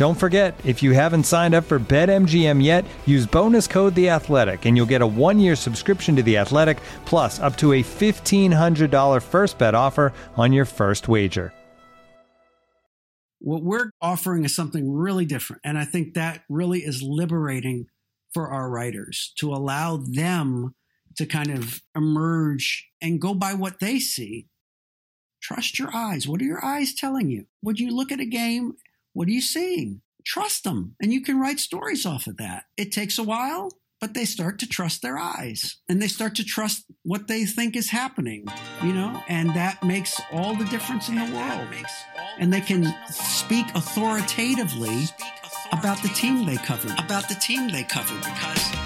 Don't forget, if you haven't signed up for BetMGM yet, use bonus code The Athletic, and you'll get a one-year subscription to The Athletic, plus up to a fifteen hundred dollar first bet offer on your first wager. What we're offering is something really different, and I think that really is liberating for our writers to allow them to kind of emerge and go by what they see. Trust your eyes. What are your eyes telling you? Would you look at a game what are you seeing? Trust them. And you can write stories off of that. It takes a while, but they start to trust their eyes and they start to trust what they think is happening, you know, and that makes all the difference in the world. And they can speak authoritatively about the team they covered, about the team they covered because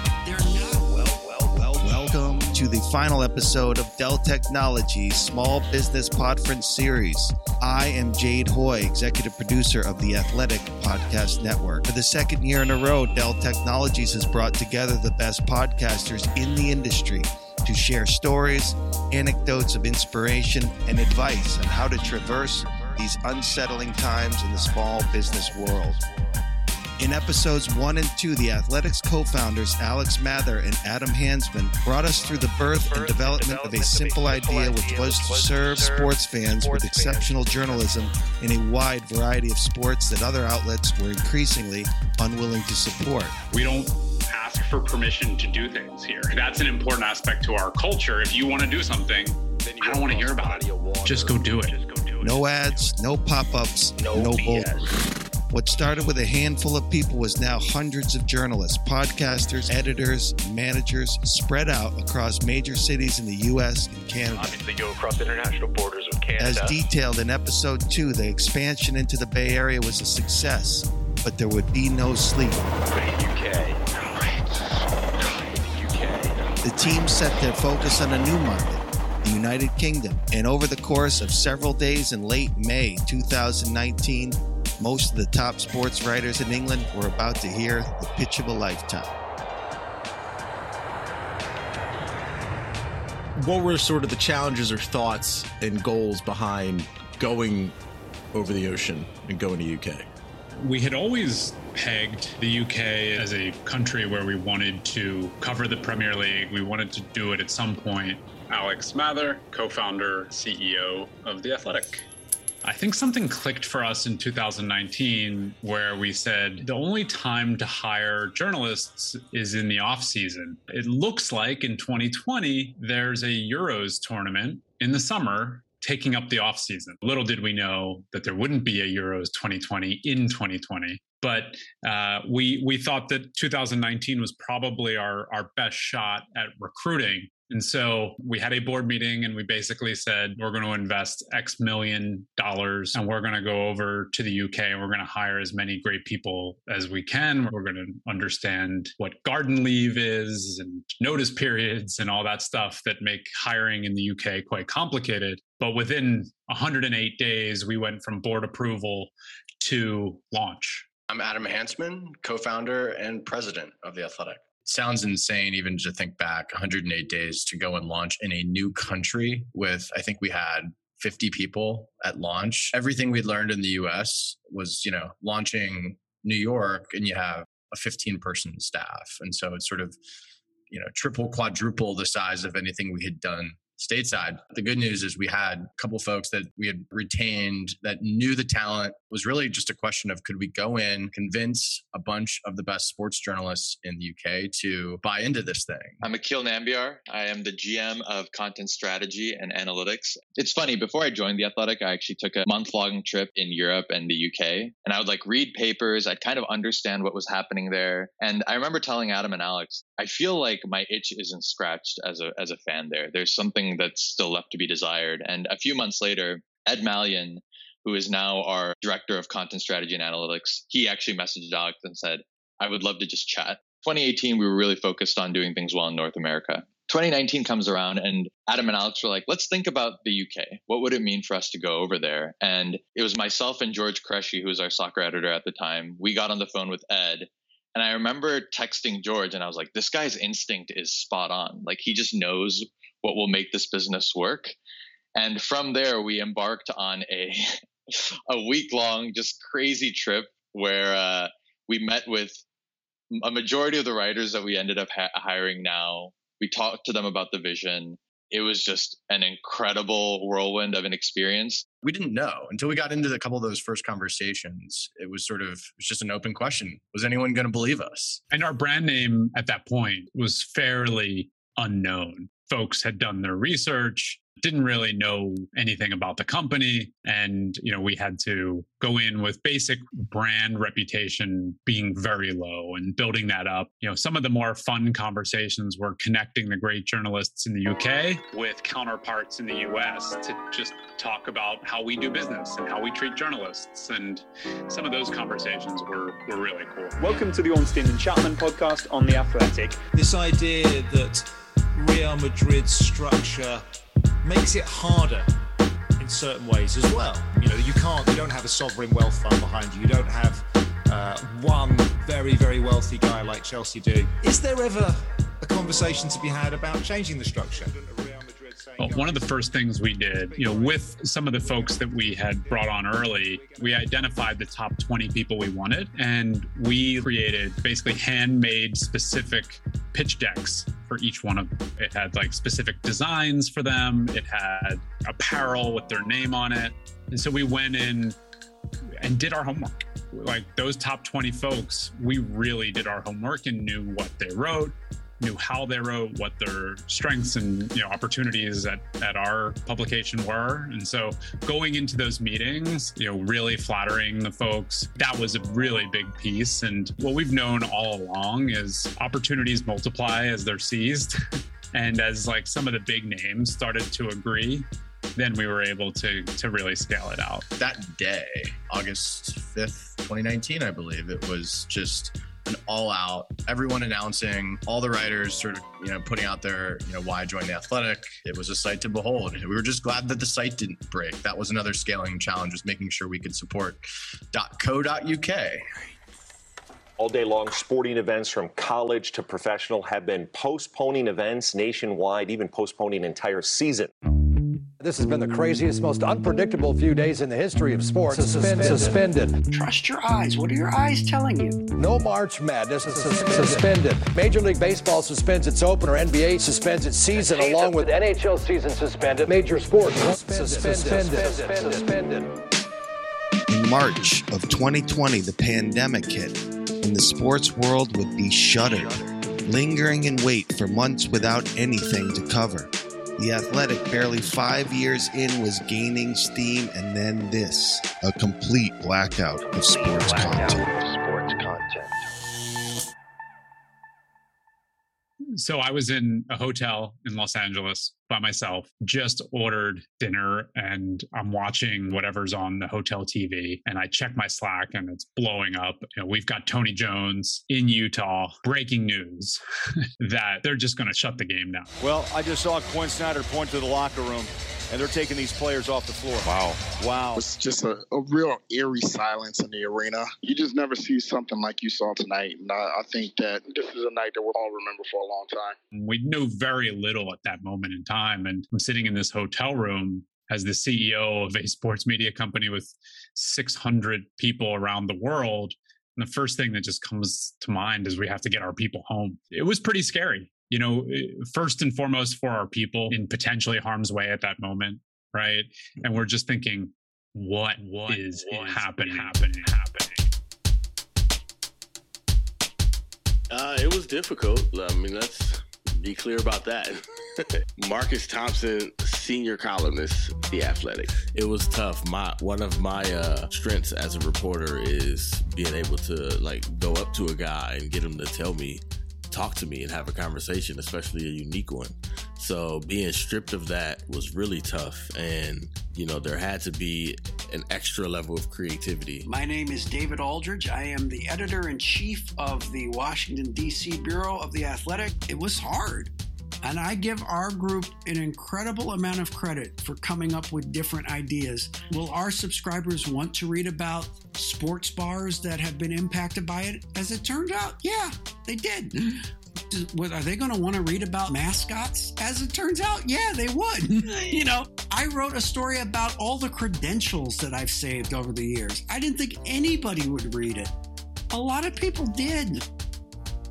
to the final episode of Dell Technologies Small Business Podference Series. I am Jade Hoy, executive producer of the Athletic Podcast Network. For the second year in a row, Dell Technologies has brought together the best podcasters in the industry to share stories, anecdotes of inspiration, and advice on how to traverse these unsettling times in the small business world. In episodes one and two, the Athletics co founders Alex Mather and Adam Hansmann brought us through the birth and development of a simple idea, which was to serve sports fans with exceptional journalism in a wide variety of sports that other outlets were increasingly unwilling to support. We don't ask for permission to do things here. That's an important aspect to our culture. If you want to do something, I don't want to hear about it. Just go do it. No ads, no pop ups, no, no bullshit. What started with a handful of people was now hundreds of journalists, podcasters, editors, managers spread out across major cities in the U.S. and Canada. Obviously, go across international borders with Canada. As detailed in episode two, the expansion into the Bay Area was a success, but there would be no sleep. UK. UK. The team set their focus on a new market, the United Kingdom, and over the course of several days in late May 2019, most of the top sports writers in England were about to hear the pitch of a lifetime. What were sort of the challenges or thoughts and goals behind going over the ocean and going to UK? We had always pegged the UK as a country where we wanted to cover the Premier League. We wanted to do it at some point. Alex Mather, co founder, CEO of The Athletic. I think something clicked for us in 2019 where we said the only time to hire journalists is in the off season. It looks like in 2020 there's a Euros tournament in the summer taking up the off season. Little did we know that there wouldn't be a Euros 2020 in 2020. But uh, we we thought that 2019 was probably our our best shot at recruiting and so we had a board meeting and we basically said, we're going to invest X million dollars and we're going to go over to the UK and we're going to hire as many great people as we can. We're going to understand what garden leave is and notice periods and all that stuff that make hiring in the UK quite complicated. But within 108 days, we went from board approval to launch. I'm Adam Hansmann, co founder and president of The Athletic sounds insane even to think back 108 days to go and launch in a new country with i think we had 50 people at launch. Everything we'd learned in the us was you know launching new york and you have a 15 person staff. And so it's sort of you know triple quadruple the size of anything we had done stateside. The good news is we had a couple folks that we had retained that knew the talent it was really just a question of could we go in, convince a bunch of the best sports journalists in the UK to buy into this thing. I'm Akil Nambiar. I am the GM of content strategy and analytics. It's funny, before I joined The Athletic, I actually took a month long trip in Europe and the UK. And I would like read papers, I'd kind of understand what was happening there. And I remember telling Adam and Alex, I feel like my itch isn't scratched as a as a fan there. There's something that's still left to be desired. And a few months later, Ed Malyon, who is now our director of content strategy and analytics, he actually messaged Alex and said, I would love to just chat. 2018, we were really focused on doing things well in North America. 2019 comes around and Adam and Alex were like, let's think about the UK. What would it mean for us to go over there? And it was myself and George Qureshi, who was our soccer editor at the time. We got on the phone with Ed and I remember texting George and I was like, this guy's instinct is spot on. Like he just knows what will make this business work. And from there, we embarked on a, a week long, just crazy trip where uh, we met with a majority of the writers that we ended up ha- hiring now. We talked to them about the vision it was just an incredible whirlwind of an experience. We didn't know until we got into a couple of those first conversations. It was sort of it was just an open question. Was anyone going to believe us? And our brand name at that point was fairly unknown. Folks had done their research didn't really know anything about the company. And you know we had to go in with basic brand reputation being very low and building that up. You know some of the more fun conversations were connecting the great journalists in the UK with counterparts in the US to just talk about how we do business and how we treat journalists. And some of those conversations were were really cool. Welcome to the Ornstein and Chapman podcast on the athletic. This idea that Real Madrid's structure makes it harder in certain ways as well. You know, you can't, you don't have a sovereign wealth fund behind you. You don't have uh, one very, very wealthy guy like Chelsea do. Is there ever a conversation to be had about changing the structure? Well, one of the first things we did, you know, with some of the folks that we had brought on early, we identified the top 20 people we wanted and we created basically handmade specific pitch decks for each one of them. It had like specific designs for them, it had apparel with their name on it. And so we went in and did our homework. Like those top 20 folks, we really did our homework and knew what they wrote, knew how they wrote, what their strengths and you know opportunities at, at our publication were. And so going into those meetings, you know, really flattering the folks, that was a really big piece. And what we've known all along is opportunities multiply as they're seized. and as like some of the big names started to agree, then we were able to to really scale it out. That day, August 5th, 2019, I believe, it was just an all out, everyone announcing, all the writers sort of, you know, putting out their, you know, why join the athletic. It was a sight to behold. We were just glad that the site didn't break. That was another scaling challenge, was making sure we could support .co.uk. All day long, sporting events from college to professional have been postponing events nationwide, even postponing entire season. This has been the craziest, most unpredictable few days in the history of sports. Suspended. Suspended. Trust your eyes. What are your eyes telling you? No March Madness. Suspended. suspended. Major League Baseball suspends its opener. NBA suspends its season, season along with NHL season suspended. Major sports suspended. Suspended. suspended. suspended. In March of 2020, the pandemic hit, and the sports world would be shuttered, lingering in wait for months without anything to cover. The Athletic, barely five years in, was gaining steam, and then this a complete blackout of sports blackout content. Sports content. So I was in a hotel in Los Angeles by myself, just ordered dinner and I'm watching whatever's on the hotel TV and I check my Slack and it's blowing up. You know, we've got Tony Jones in Utah, breaking news that they're just going to shut the game down. Well, I just saw Quin Snyder point to the locker room and they're taking these players off the floor. Wow. Wow. It's just a, a real eerie silence in the arena. You just never see something like you saw tonight. And I, I think that this is a night that we'll all remember for a long time. We knew very little at that moment in time. And I'm sitting in this hotel room as the CEO of a sports media company with 600 people around the world. And the first thing that just comes to mind is we have to get our people home. It was pretty scary you know, first and foremost for our people in potentially harm's way at that moment, right? And we're just thinking, what what is happening, happening, happening? Uh, it was difficult. I mean, let's be clear about that. Marcus Thompson, senior columnist, The Athletic. It was tough. My one of my uh, strengths as a reporter is being able to like go up to a guy and get him to tell me, talk to me, and have a conversation, especially a unique one. So being stripped of that was really tough, and you know there had to be an extra level of creativity. My name is David Aldridge. I am the editor in chief of the Washington D.C. bureau of the Athletic. It was hard. And I give our group an incredible amount of credit for coming up with different ideas. Will our subscribers want to read about sports bars that have been impacted by it? As it turned out, yeah, they did. Mm-hmm. Are they going to want to read about mascots? As it turns out, yeah, they would. you know, I wrote a story about all the credentials that I've saved over the years. I didn't think anybody would read it. A lot of people did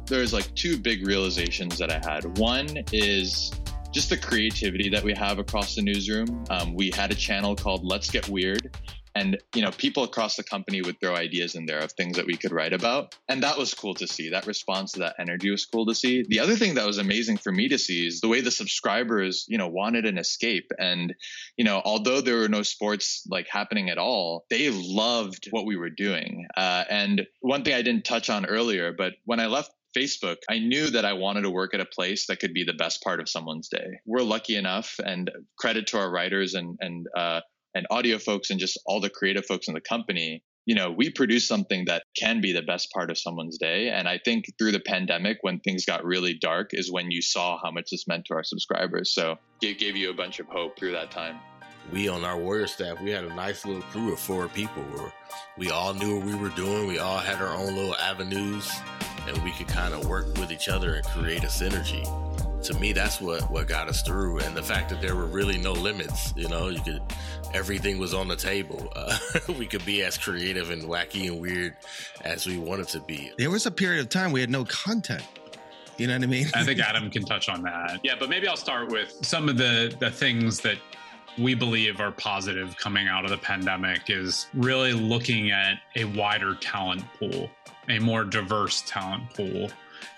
there's like two big realizations that I had. One is just the creativity that we have across the newsroom. Um, we had a channel called Let's Get Weird, and you know people across the company would throw ideas in there of things that we could write about, and that was cool to see. That response to that energy was cool to see. The other thing that was amazing for me to see is the way the subscribers, you know, wanted an escape, and you know, although there were no sports like happening at all, they loved what we were doing. Uh, and one thing I didn't touch on earlier, but when I left Facebook, I knew that I wanted to work at a place that could be the best part of someone's day. We're lucky enough, and credit to our writers and and uh, and audio folks and just all the creative folks in the company. You know, we produce something that can be the best part of someone's day. And I think through the pandemic, when things got really dark, is when you saw how much this meant to our subscribers. So it gave you a bunch of hope through that time we on our warrior staff, we had a nice little crew of four people where we all knew what we were doing. We all had our own little avenues and we could kind of work with each other and create a synergy. To me, that's what, what got us through. And the fact that there were really no limits, you know, you could, everything was on the table. Uh, we could be as creative and wacky and weird as we wanted to be. There was a period of time we had no content. You know what I mean? I think Adam can touch on that. Yeah, but maybe I'll start with some of the the things that we believe are positive coming out of the pandemic is really looking at a wider talent pool, a more diverse talent pool,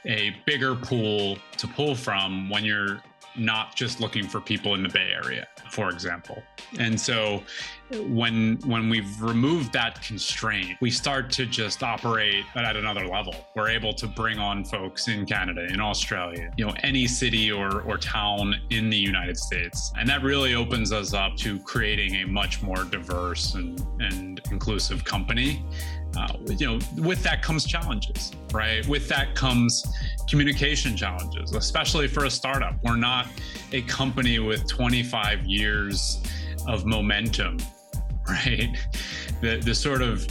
a bigger pool to pull from when you're not just looking for people in the Bay Area, for example. And so when when we've removed that constraint, we start to just operate at another level. We're able to bring on folks in Canada, in Australia, you know, any city or or town in the United States. And that really opens us up to creating a much more diverse and, and inclusive company. Uh, you know, with that comes challenges, right? With that comes communication challenges, especially for a startup. We're not a company with 25 years of momentum, right? The the sort of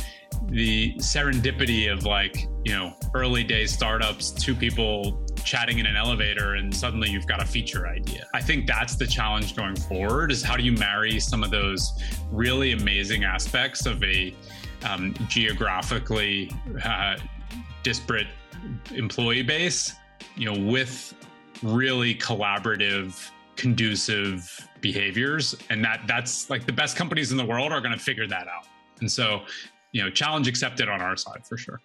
the serendipity of like you know early day startups, two people chatting in an elevator and suddenly you've got a feature idea. I think that's the challenge going forward is how do you marry some of those really amazing aspects of a um, geographically uh, disparate employee base, you know, with really collaborative, conducive behaviors. And that that's like the best companies in the world are going to figure that out. And so, you know, challenge accepted on our side for sure.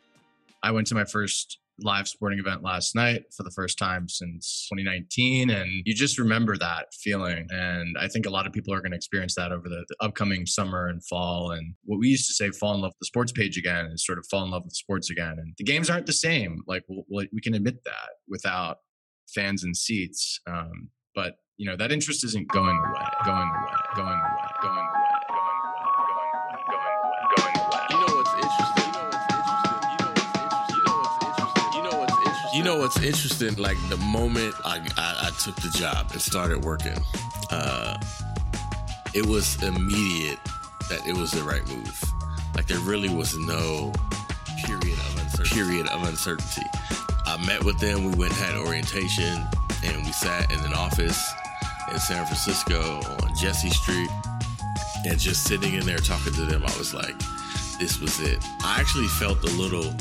I went to my first live sporting event last night for the first time since 2019 and you just remember that feeling and i think a lot of people are going to experience that over the, the, upcoming summer and fall and what we used to say fall in love with the sports page again is sort of fall in love with sports again and the games aren't the same like we'll, we can admit that without fans and seats um, but you know that interest isn't going away going away going away going away You know what's interesting? Like the moment I, I, I took the job and started working, uh, it was immediate that it was the right move. Like there really was no period of uncertainty. Period of uncertainty. I met with them. We went had orientation, and we sat in an office in San Francisco on Jesse Street, and just sitting in there talking to them, I was like, "This was it." I actually felt a little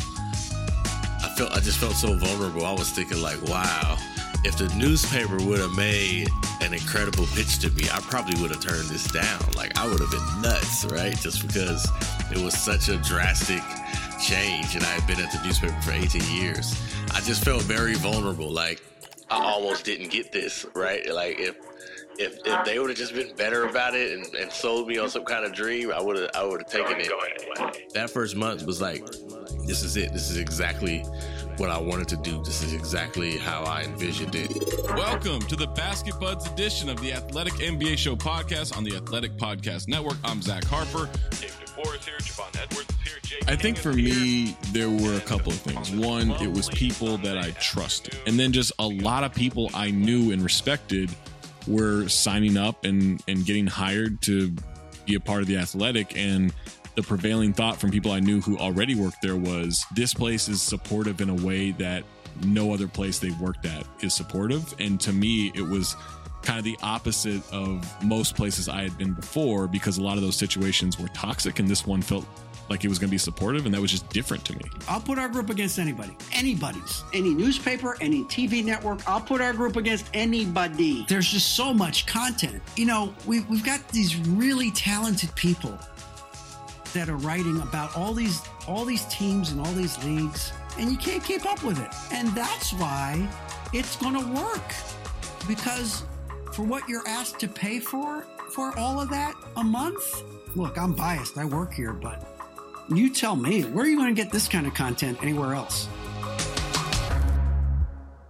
felt I just felt so vulnerable. I was thinking like, wow, if the newspaper would have made an incredible pitch to me, I probably would have turned this down. Like I would have been nuts, right? Just because it was such a drastic change and I had been at the newspaper for 18 years. I just felt very vulnerable. Like I almost didn't get this, right? Like if if, if they would have just been better about it and, and sold me on some kind of dream, I would have I would have taken it. That first month was like, this is it. This is exactly what I wanted to do. This is exactly how I envisioned it. Welcome to the Basket Buds edition of the Athletic NBA Show podcast on the Athletic Podcast Network. I'm Zach Harper. Dave DeForest here. Javon Edwards is here. Jake I think for me, there were a couple of things. One, it was people that I trusted, and then just a lot of people I knew and respected were signing up and and getting hired to be a part of the Athletic and the prevailing thought from people I knew who already worked there was this place is supportive in a way that no other place they've worked at is supportive. And to me, it was kind of the opposite of most places I had been before because a lot of those situations were toxic and this one felt like it was going to be supportive and that was just different to me. I'll put our group against anybody. Anybody's. Any newspaper, any TV network, I'll put our group against anybody. There's just so much content. You know, we've, we've got these really talented people that are writing about all these all these teams and all these leagues and you can't keep up with it. And that's why it's going to work. Because for what you're asked to pay for for all of that a month look i'm biased i work here but you tell me where are you going to get this kind of content anywhere else?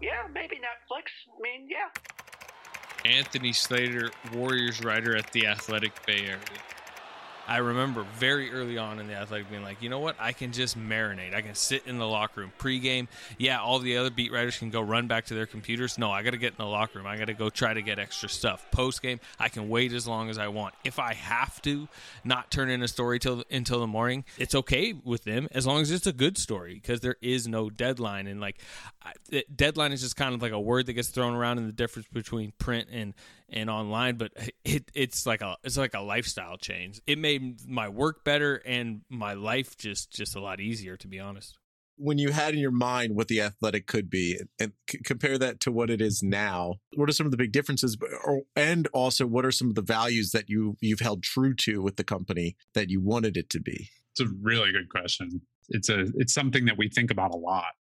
Yeah maybe netflix i mean yeah. Anthony slater warriors writer at the athletic bay area I remember very early on in the athletic being like, you know what? I can just marinate. I can sit in the locker room pregame. Yeah, all the other beat writers can go run back to their computers. No, I got to get in the locker room. I got to go try to get extra stuff. Postgame, I can wait as long as I want. If I have to not turn in a story till until the morning, it's okay with them as long as it's a good story because there is no deadline. And like, deadline is just kind of like a word that gets thrown around in the difference between print and and online, but it it's like a it's like a lifestyle change. It made my work better and my life just just a lot easier to be honest. When you had in your mind what the athletic could be and c- compare that to what it is now, what are some of the big differences or, and also what are some of the values that you you've held true to with the company that you wanted it to be? It's a really good question. It's a it's something that we think about a lot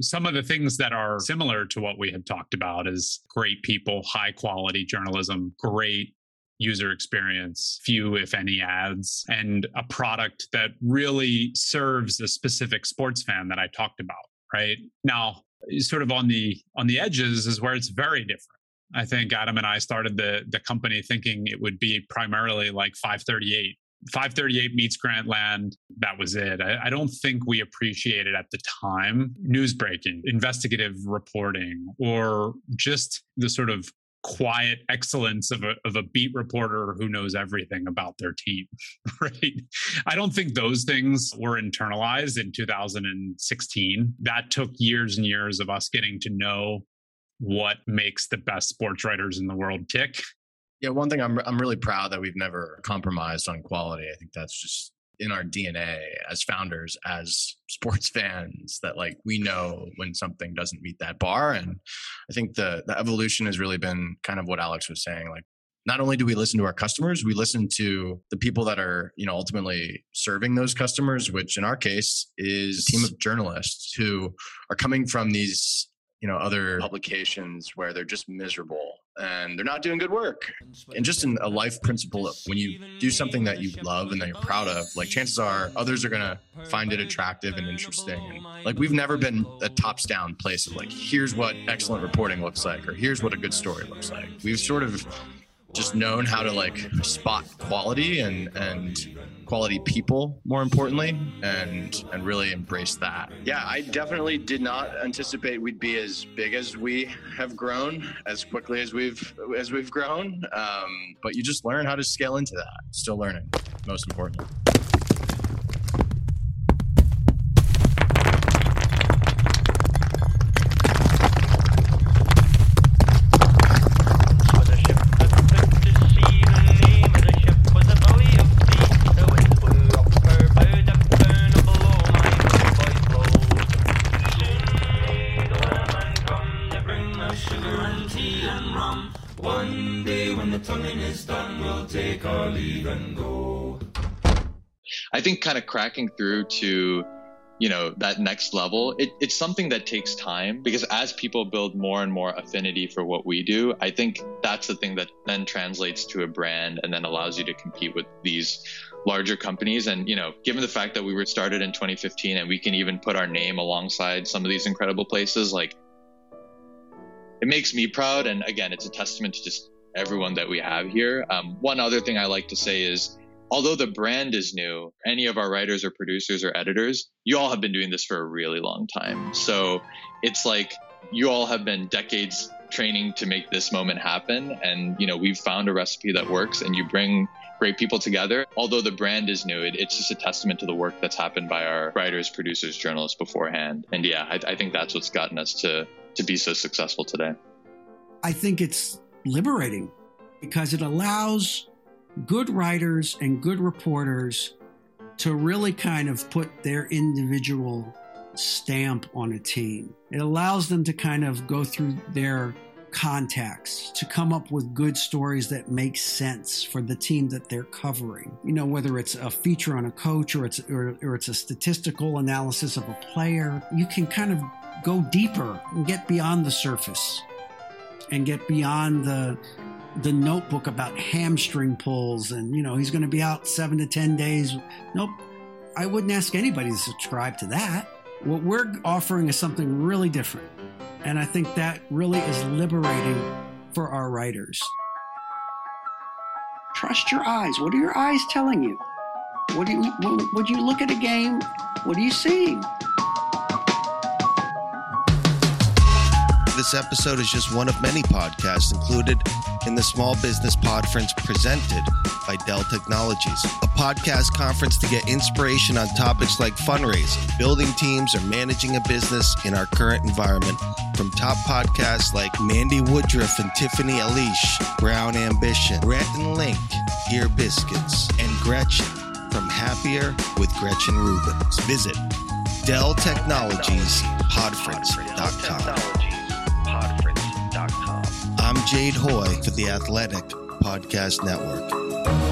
some of the things that are similar to what we have talked about is great people, high quality journalism, great user experience, few, if any, ads, and a product that really serves a specific sports fan that I talked about. Right now, sort of on the on the edges is where it's very different. I think Adam and I started the the company thinking it would be primarily like 538 538 meets Grantland. That was it. I, I, don't think we appreciated at the time news breaking, investigative reporting, or just the sort of quiet excellence of a, of a beat reporter who knows everything about their team, right? I don't think those things were internalized in 2016. That took years and years of us getting to know what makes the best sports writers in the world tick yeah, one thing I'm I'm really proud that we've never compromised on quality. I think that's just in our DNA as founders, as sports fans, that like we know when something doesn't meet that bar. And I think the the evolution has really been kind of what Alex was saying. Like not only do we listen to our customers, we listen to the people that are, you know, ultimately serving those customers, which in our case is a team of journalists who are coming from these you know other publications where they're just miserable and they're not doing good work. And just in a life principle when you do something that you love and that you're proud of like chances are others are gonna find it attractive and interesting. And like we've never been a tops down place of like here's what excellent reporting looks like or here's what a good story looks like. We've sort of just known how to like spot quality and and quality people more importantly and and really embrace that. Yeah i definitely did not anticipate we'd be as big as we have grown as quickly as we've as we've grown. Um, but you just learn how to scale into that. Still learning most importantly think kind of cracking through to you know that next level it, it's something that takes time because as people build more and more affinity for what we do i think that's the thing that then translates to a brand and then allows you to compete with these larger companies. And you know given the fact that we were started in 2015 and we can even put our name alongside some of these incredible places like it makes me proud. And again it's a testament to just everyone that we have here. Um, one other thing i like to say is although the brand is new, any of our writers or producers or editors, you all have been doing this for a really long time. So it's like you all have been decades training to make this moment happen. And, you know, we've found a recipe that works and you bring great people together. Although the brand is new, it, it's just a testament to the work that's happened by our writers, producers, journalists beforehand. And yeah, I, I think that's what's gotten us to, to be so successful today. I think it's liberating because it allows good writers and good reporters to really kind of put their individual stamp on a team. It allows them to kind of go through their contacts to come up with good stories that make sense for the team that they're covering. You know, whether it's a feature on a coach or it's or, or it's a statistical analysis of a player, you can kind of go deeper and get beyond the surface and get beyond the the notebook about hamstring pulls and you know he's going to be out seven to ten days. Nope. I wouldn't ask anybody to subscribe to that. What we're offering is something really different. And i think that really is liberating for our writers. Trust your eyes. What are your eyes telling you? What do you would you look at a game? What are you seeing this episode is just one of many podcasts included in the Small Business Podference presented by Dell Technologies, a podcast conference to get inspiration on topics like fundraising, building teams, or managing a business in our current environment from top podcasts like Mandi Woodruff and Tiffany Aliche, Brown Ambition, Rhett and Link, Ear Biscuits, and Gretchen from Happier with Gretchen Rubens. Visit Dell Technologies Podference.com. Jade Hoy for the Athletic Podcast Network.